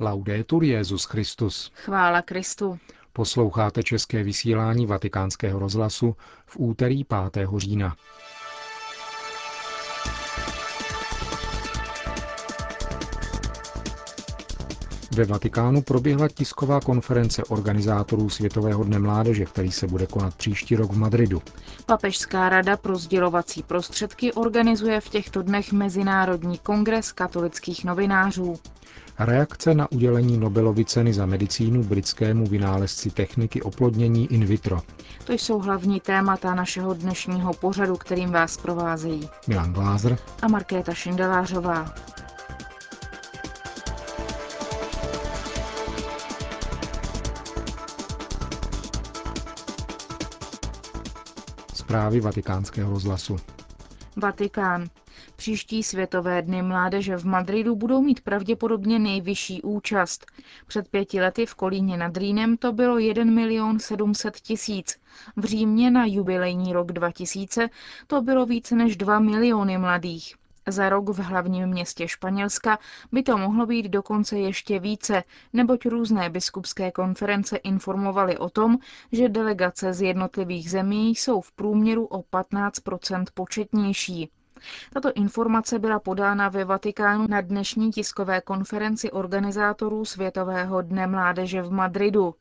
Laudetur Jezus Christus. Chvála Kristu. Posloucháte české vysílání Vatikánského rozhlasu v úterý 5. října. Ve Vatikánu proběhla tisková konference organizátorů Světového dne mládeže, který se bude konat příští rok v Madridu. Papežská rada pro sdělovací prostředky organizuje v těchto dnech Mezinárodní kongres katolických novinářů. Reakce na udělení Nobelovy ceny za medicínu britskému vynálezci techniky oplodnění in vitro. To jsou hlavní témata našeho dnešního pořadu, kterým vás provázejí Milan Glázer a Markéta Šindelářová. Zprávy vatikánského rozhlasu. Vatikán. Příští světové dny mládeže v Madridu budou mít pravděpodobně nejvyšší účast. Před pěti lety v Kolíně nad Rýnem to bylo 1 milion 700 tisíc. V Římě na jubilejní rok 2000 to bylo více než 2 miliony mladých. Za rok v hlavním městě Španělska by to mohlo být dokonce ještě více, neboť různé biskupské konference informovaly o tom, že delegace z jednotlivých zemí jsou v průměru o 15% početnější. Tato informace byla podána ve Vatikánu na dnešní tiskové konferenci organizátorů Světového dne mládeže v Madridu.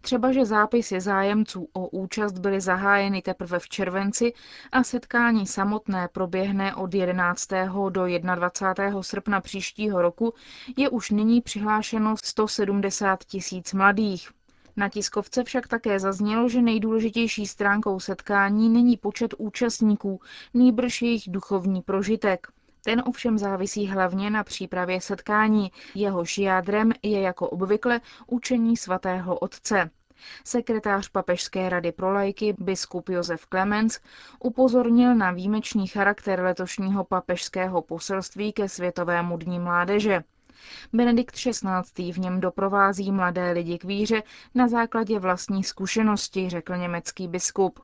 Třeba, že zápisy zájemců o účast byly zahájeny teprve v červenci a setkání samotné proběhne od 11. do 21. srpna příštího roku, je už nyní přihlášeno 170 tisíc mladých. Na tiskovce však také zaznělo, že nejdůležitější stránkou setkání není počet účastníků, nýbrž jejich duchovní prožitek. Ten ovšem závisí hlavně na přípravě setkání. Jehož jádrem je jako obvykle učení svatého otce. Sekretář Papežské rady pro lajky, biskup Josef Clemens, upozornil na výjimečný charakter letošního papežského poselství ke Světovému dní mládeže. Benedikt XVI. v něm doprovází mladé lidi k víře na základě vlastní zkušenosti, řekl německý biskup.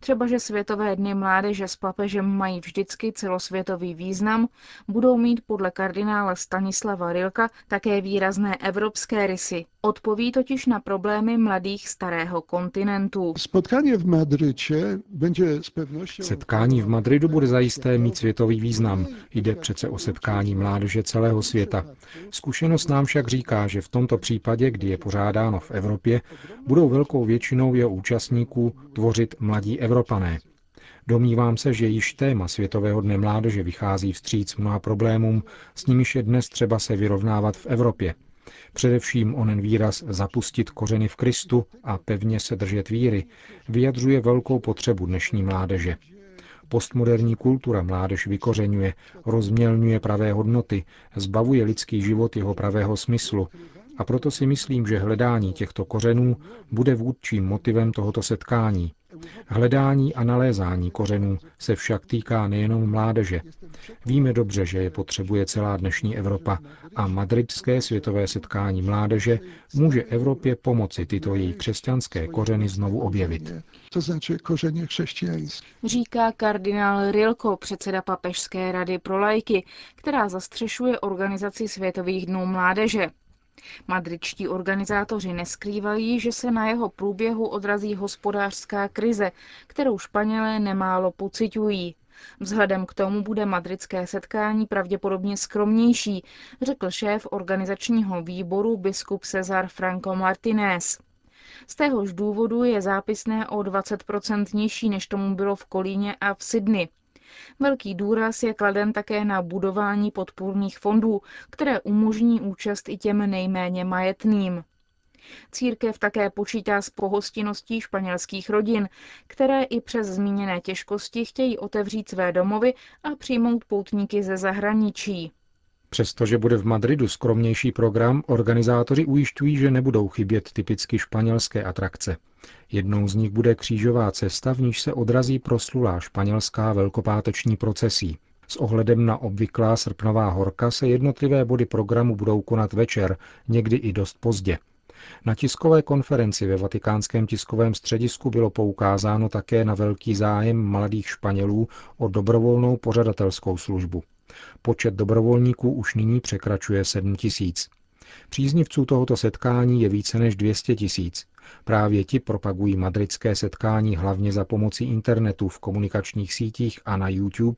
Třeba, že Světové dny mládeže s papežem mají vždycky celosvětový význam, budou mít podle kardinála Stanislava Rilka také výrazné evropské rysy. Odpoví totiž na problémy mladých starého kontinentu. Spotkání v Madrycie bude s pewnością... Setkání v Madridu bude zajisté mít světový význam. Jde přece o setkání mládeže celého světa. Zkušenost nám však říká, že v tomto případě, kdy je pořádáno v Evropě, budou velkou většinou jeho účastníků tvořit mladí Evropané. Domnívám se, že již téma Světového dne mládeže vychází vstříc mnoha problémům, s nimiž je dnes třeba se vyrovnávat v Evropě. Především onen výraz zapustit kořeny v Kristu a pevně se držet víry vyjadřuje velkou potřebu dnešní mládeže. Postmoderní kultura mládež vykořenuje, rozmělňuje pravé hodnoty, zbavuje lidský život jeho pravého smyslu a proto si myslím, že hledání těchto kořenů bude vůdčím motivem tohoto setkání. Hledání a nalézání kořenů se však týká nejenom mládeže. Víme dobře, že je potřebuje celá dnešní Evropa a madridské světové setkání mládeže může Evropě pomoci tyto její křesťanské kořeny znovu objevit. To znaczy korzenie chrześcijańskie. Říká kardinál Rilko, předseda Papežské rady pro lajky, která zastřešuje organizaci Světových dnů mládeže. Madridští organizátoři neskrývají, že se na jeho průběhu odrazí hospodářská krize, kterou Španělé nemálo pocitují. Vzhledem k tomu bude madridské setkání pravděpodobně skromnější, řekl šéf organizačního výboru biskup Cezar Franco Martinez. Z téhož důvodu je zápisné o 20% nižší, než tomu bylo v Kolíně a v Sydney. Velký důraz je kladen také na budování podpůrných fondů, které umožní účast i těm nejméně majetným. Církev také počítá s pohostinností španělských rodin, které i přes zmíněné těžkosti chtějí otevřít své domovy a přijmout poutníky ze zahraničí. Přestože bude v Madridu skromnější program, organizátoři ujišťují, že nebudou chybět typicky španělské atrakce. Jednou z nich bude křížová cesta, v níž se odrazí proslulá španělská velkopáteční procesí. S ohledem na obvyklá srpnová horka se jednotlivé body programu budou konat večer, někdy i dost pozdě. Na tiskové konferenci ve vatikánském tiskovém středisku bylo poukázáno také na velký zájem mladých Španělů o dobrovolnou pořadatelskou službu. Počet dobrovolníků už nyní překračuje 7 tisíc. Příznivců tohoto setkání je více než 200 tisíc. Právě ti propagují madridské setkání hlavně za pomocí internetu v komunikačních sítích a na YouTube,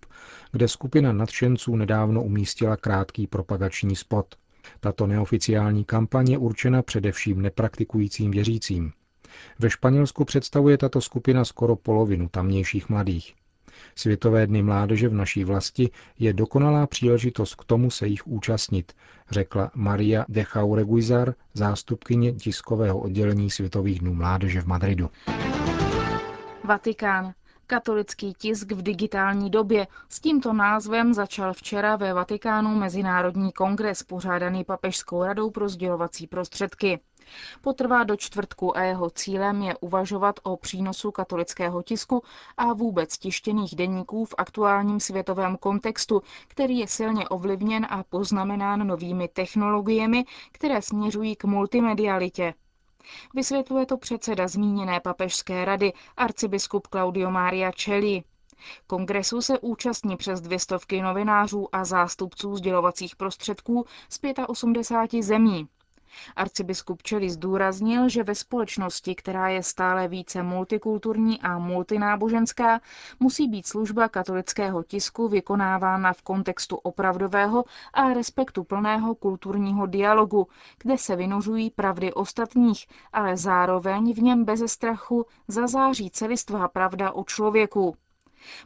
kde skupina nadšenců nedávno umístila krátký propagační spot. Tato neoficiální kampaň je určena především nepraktikujícím věřícím. Ve Španělsku představuje tato skupina skoro polovinu tamnějších mladých. Světové dny mládeže v naší vlasti je dokonalá příležitost k tomu se jich účastnit, řekla Maria de Jaureguizar, zástupkyně tiskového oddělení Světových dnů mládeže v Madridu. Vatikán. Katolický tisk v digitální době. S tímto názvem začal včera ve Vatikánu Mezinárodní kongres pořádaný Papežskou radou pro sdělovací prostředky. Potrvá do čtvrtku a jeho cílem je uvažovat o přínosu katolického tisku a vůbec tištěných denníků v aktuálním světovém kontextu, který je silně ovlivněn a poznamenán novými technologiemi, které směřují k multimedialitě. Vysvětluje to předseda zmíněné papežské rady, arcibiskup Claudio Maria Celli. Kongresu se účastní přes dvě stovky novinářů a zástupců sdělovacích prostředků z 85 zemí. Arcibiskup Čeli zdůraznil, že ve společnosti, která je stále více multikulturní a multináboženská, musí být služba katolického tisku vykonávána v kontextu opravdového a respektu plného kulturního dialogu, kde se vynořují pravdy ostatních, ale zároveň v něm beze strachu zazáří celistvá pravda o člověku.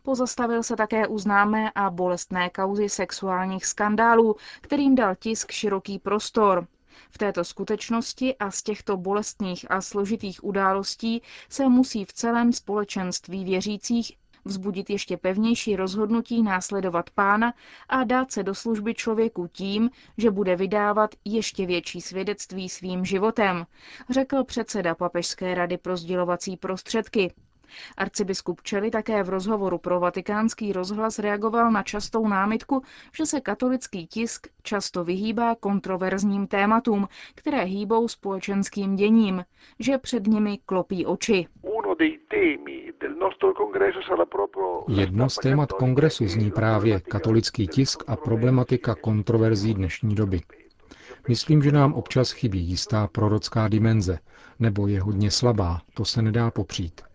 Pozastavil se také u známé a bolestné kauzy sexuálních skandálů, kterým dal tisk široký prostor. V této skutečnosti a z těchto bolestných a složitých událostí se musí v celém společenství věřících vzbudit ještě pevnější rozhodnutí následovat pána a dát se do služby člověku tím, že bude vydávat ještě větší svědectví svým životem, řekl předseda Papežské rady pro sdělovací prostředky. Arcibiskup Čeli také v rozhovoru pro vatikánský rozhlas reagoval na častou námitku, že se katolický tisk často vyhýbá kontroverzním tématům, které hýbou společenským děním, že před nimi klopí oči. Jedno z témat kongresu zní právě katolický tisk a problematika kontroverzí dnešní doby. Myslím, že nám občas chybí jistá prorocká dimenze, nebo je hodně slabá, to se nedá popřít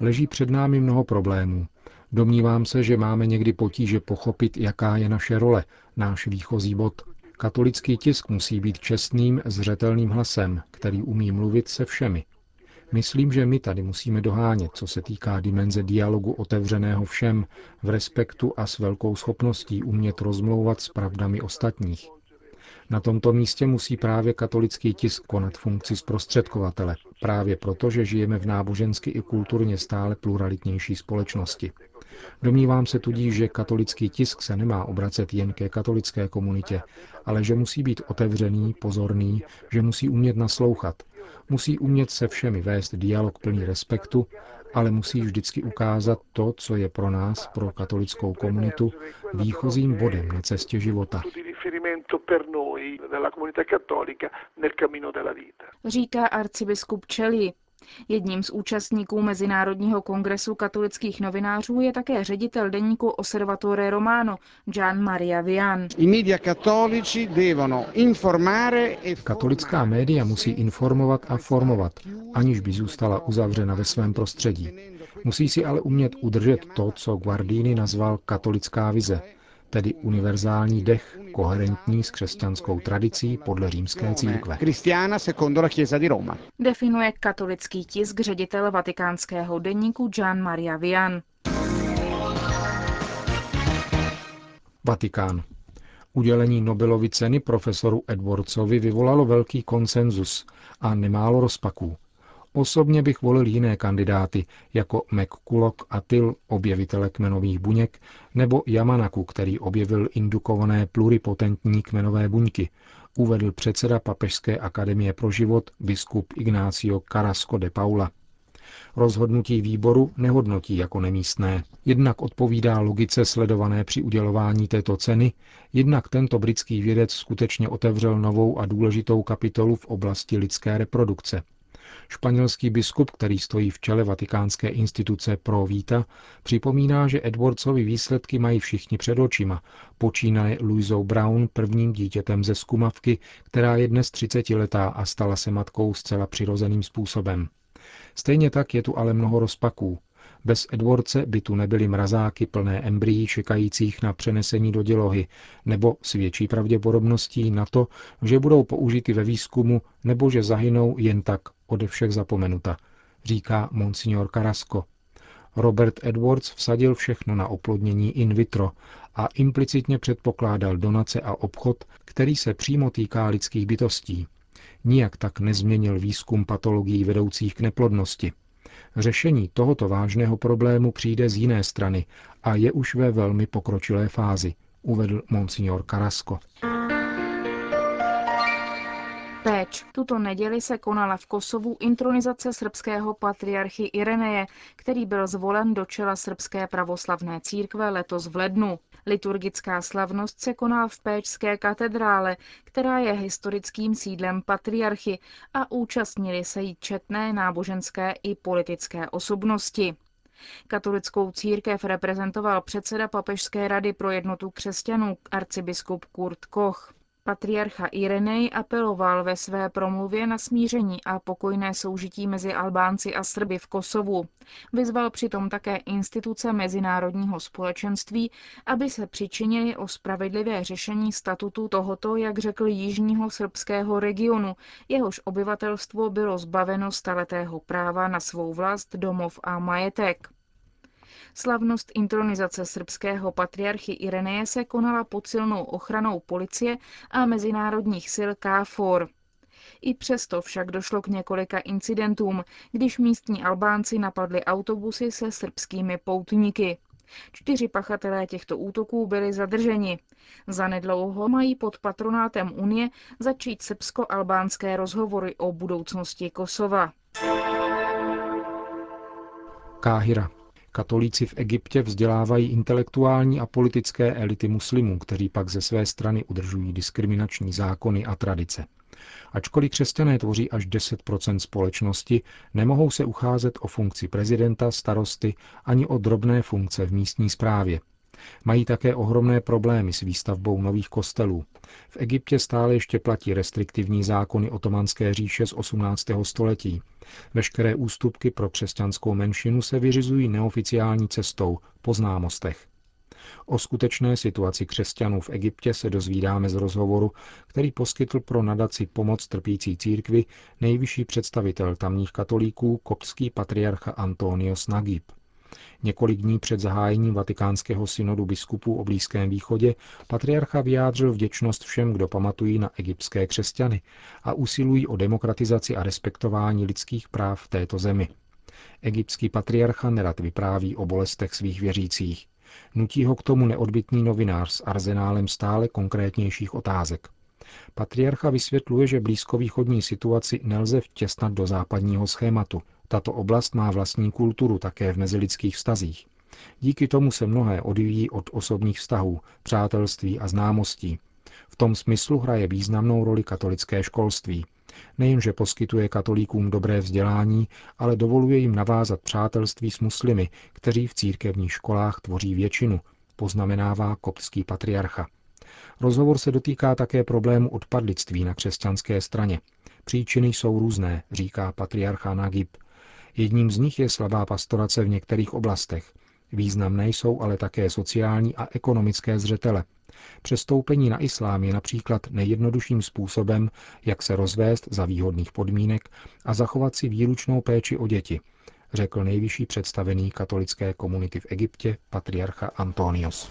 leží před námi mnoho problémů. Domnívám se, že máme někdy potíže pochopit, jaká je naše role, náš výchozí bod. Katolický tisk musí být čestným, zřetelným hlasem, který umí mluvit se všemi. Myslím, že my tady musíme dohánět, co se týká dimenze dialogu otevřeného všem, v respektu a s velkou schopností umět rozmlouvat s pravdami ostatních. Na tomto místě musí právě katolický tisk konat funkci zprostředkovatele, právě proto, že žijeme v nábožensky i kulturně stále pluralitnější společnosti. Domnívám se tudíž, že katolický tisk se nemá obracet jen ke katolické komunitě, ale že musí být otevřený, pozorný, že musí umět naslouchat, musí umět se všemi vést dialog plný respektu ale musí vždycky ukázat to, co je pro nás, pro katolickou komunitu, výchozím bodem na cestě života. Říká arcibiskup Čeli. Jedním z účastníků Mezinárodního kongresu katolických novinářů je také ředitel deníku Osservatore Romano, Gian Maria Vian. E Katolická média musí informovat a formovat, aniž by zůstala uzavřena ve svém prostředí. Musí si ale umět udržet to, co Guardini nazval katolická vize, tedy univerzální dech, koherentní s křesťanskou tradicí podle římské církve. Definuje katolický tisk ředitel vatikánského denníku Gian Maria Vian. Vatikán. Udělení Nobelovy ceny profesoru Edwardsovi vyvolalo velký konsenzus a nemálo rozpaků. Osobně bych volil jiné kandidáty, jako McCulloch a Till, objevitele kmenových buněk, nebo Yamanaku, který objevil indukované pluripotentní kmenové buňky, uvedl předseda Papežské akademie pro život biskup Ignacio Carrasco de Paula. Rozhodnutí výboru nehodnotí jako nemístné. Jednak odpovídá logice sledované při udělování této ceny, jednak tento britský vědec skutečně otevřel novou a důležitou kapitolu v oblasti lidské reprodukce – Španělský biskup, který stojí v čele vatikánské instituce Pro Vita, připomíná, že Edwardsovi výsledky mají všichni před očima. Počínaje Louisou Brown, prvním dítětem ze skumavky, která je dnes 30 letá a stala se matkou zcela přirozeným způsobem. Stejně tak je tu ale mnoho rozpaků. Bez Edwardse by tu nebyly mrazáky plné embryí čekajících na přenesení do dělohy, nebo s větší pravděpodobností na to, že budou použity ve výzkumu nebo že zahynou jen tak ode všech zapomenuta, říká monsignor Carrasco. Robert Edwards vsadil všechno na oplodnění in vitro a implicitně předpokládal donace a obchod, který se přímo týká lidských bytostí. Nijak tak nezměnil výzkum patologií vedoucích k neplodnosti. Řešení tohoto vážného problému přijde z jiné strany a je už ve velmi pokročilé fázi, uvedl monsignor Carrasco. Péč. Tuto neděli se konala v Kosovu intronizace srbského patriarchy Ireneje, který byl zvolen do čela srbské pravoslavné církve letos v lednu. Liturgická slavnost se konala v Péčské katedrále, která je historickým sídlem patriarchy a účastnili se jí četné náboženské i politické osobnosti. Katolickou církev reprezentoval předseda Papežské rady pro jednotu křesťanů arcibiskup Kurt Koch. Patriarcha Irenej apeloval ve své promluvě na smíření a pokojné soužití mezi Albánci a Srby v Kosovu. Vyzval přitom také instituce mezinárodního společenství, aby se přičinili o spravedlivé řešení statutu tohoto, jak řekl, jižního srbského regionu, jehož obyvatelstvo bylo zbaveno staletého práva na svou vlast, domov a majetek. Slavnost intronizace srbského patriarchy Ireneje se konala pod silnou ochranou policie a mezinárodních sil KFOR. I přesto však došlo k několika incidentům, když místní Albánci napadli autobusy se srbskými poutníky. Čtyři pachatelé těchto útoků byli zadrženi. Zanedlouho mají pod patronátem Unie začít srbsko-albánské rozhovory o budoucnosti Kosova. Káhira. Katolíci v Egyptě vzdělávají intelektuální a politické elity muslimů, kteří pak ze své strany udržují diskriminační zákony a tradice. Ačkoliv křesťané tvoří až 10% společnosti, nemohou se ucházet o funkci prezidenta, starosty ani o drobné funkce v místní správě. Mají také ohromné problémy s výstavbou nových kostelů. V Egyptě stále ještě platí restriktivní zákony otomanské říše z 18. století. Veškeré ústupky pro křesťanskou menšinu se vyřizují neoficiální cestou, po známostech. O skutečné situaci křesťanů v Egyptě se dozvídáme z rozhovoru, který poskytl pro nadaci Pomoc trpící církvi nejvyšší představitel tamních katolíků, kopský patriarcha Antonios Nagib. Několik dní před zahájením vatikánského synodu biskupů o Blízkém východě patriarcha vyjádřil vděčnost všem, kdo pamatují na egyptské křesťany a usilují o demokratizaci a respektování lidských práv v této zemi. Egyptský patriarcha nerad vypráví o bolestech svých věřících. Nutí ho k tomu neodbitný novinář s arzenálem stále konkrétnějších otázek. Patriarcha vysvětluje, že blízkovýchodní situaci nelze vtěsnat do západního schématu – tato oblast má vlastní kulturu také v mezilidských vztazích. Díky tomu se mnohé odvíjí od osobních vztahů, přátelství a známostí. V tom smyslu hraje významnou roli katolické školství. Nejenže poskytuje katolíkům dobré vzdělání, ale dovoluje jim navázat přátelství s muslimy, kteří v církevních školách tvoří většinu, poznamenává koptský patriarcha. Rozhovor se dotýká také problému odpadlictví na křesťanské straně. Příčiny jsou různé, říká patriarcha Nagib. Jedním z nich je slabá pastorace v některých oblastech. Významné jsou ale také sociální a ekonomické zřetele. Přestoupení na islám je například nejjednodušším způsobem, jak se rozvést za výhodných podmínek a zachovat si výlučnou péči o děti, řekl nejvyšší představený katolické komunity v Egyptě patriarcha Antonios.